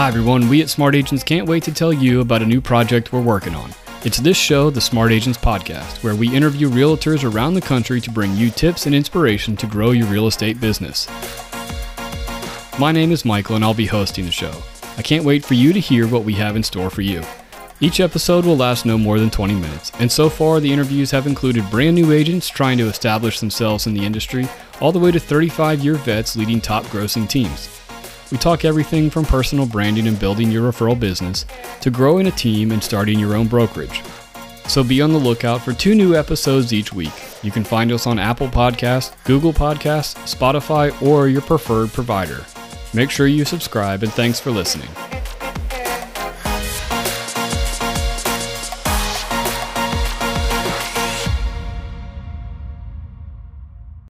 Hi, everyone. We at Smart Agents can't wait to tell you about a new project we're working on. It's this show, the Smart Agents Podcast, where we interview realtors around the country to bring you tips and inspiration to grow your real estate business. My name is Michael, and I'll be hosting the show. I can't wait for you to hear what we have in store for you. Each episode will last no more than 20 minutes, and so far the interviews have included brand new agents trying to establish themselves in the industry, all the way to 35 year vets leading top grossing teams. We talk everything from personal branding and building your referral business to growing a team and starting your own brokerage. So be on the lookout for two new episodes each week. You can find us on Apple Podcasts, Google Podcasts, Spotify, or your preferred provider. Make sure you subscribe and thanks for listening.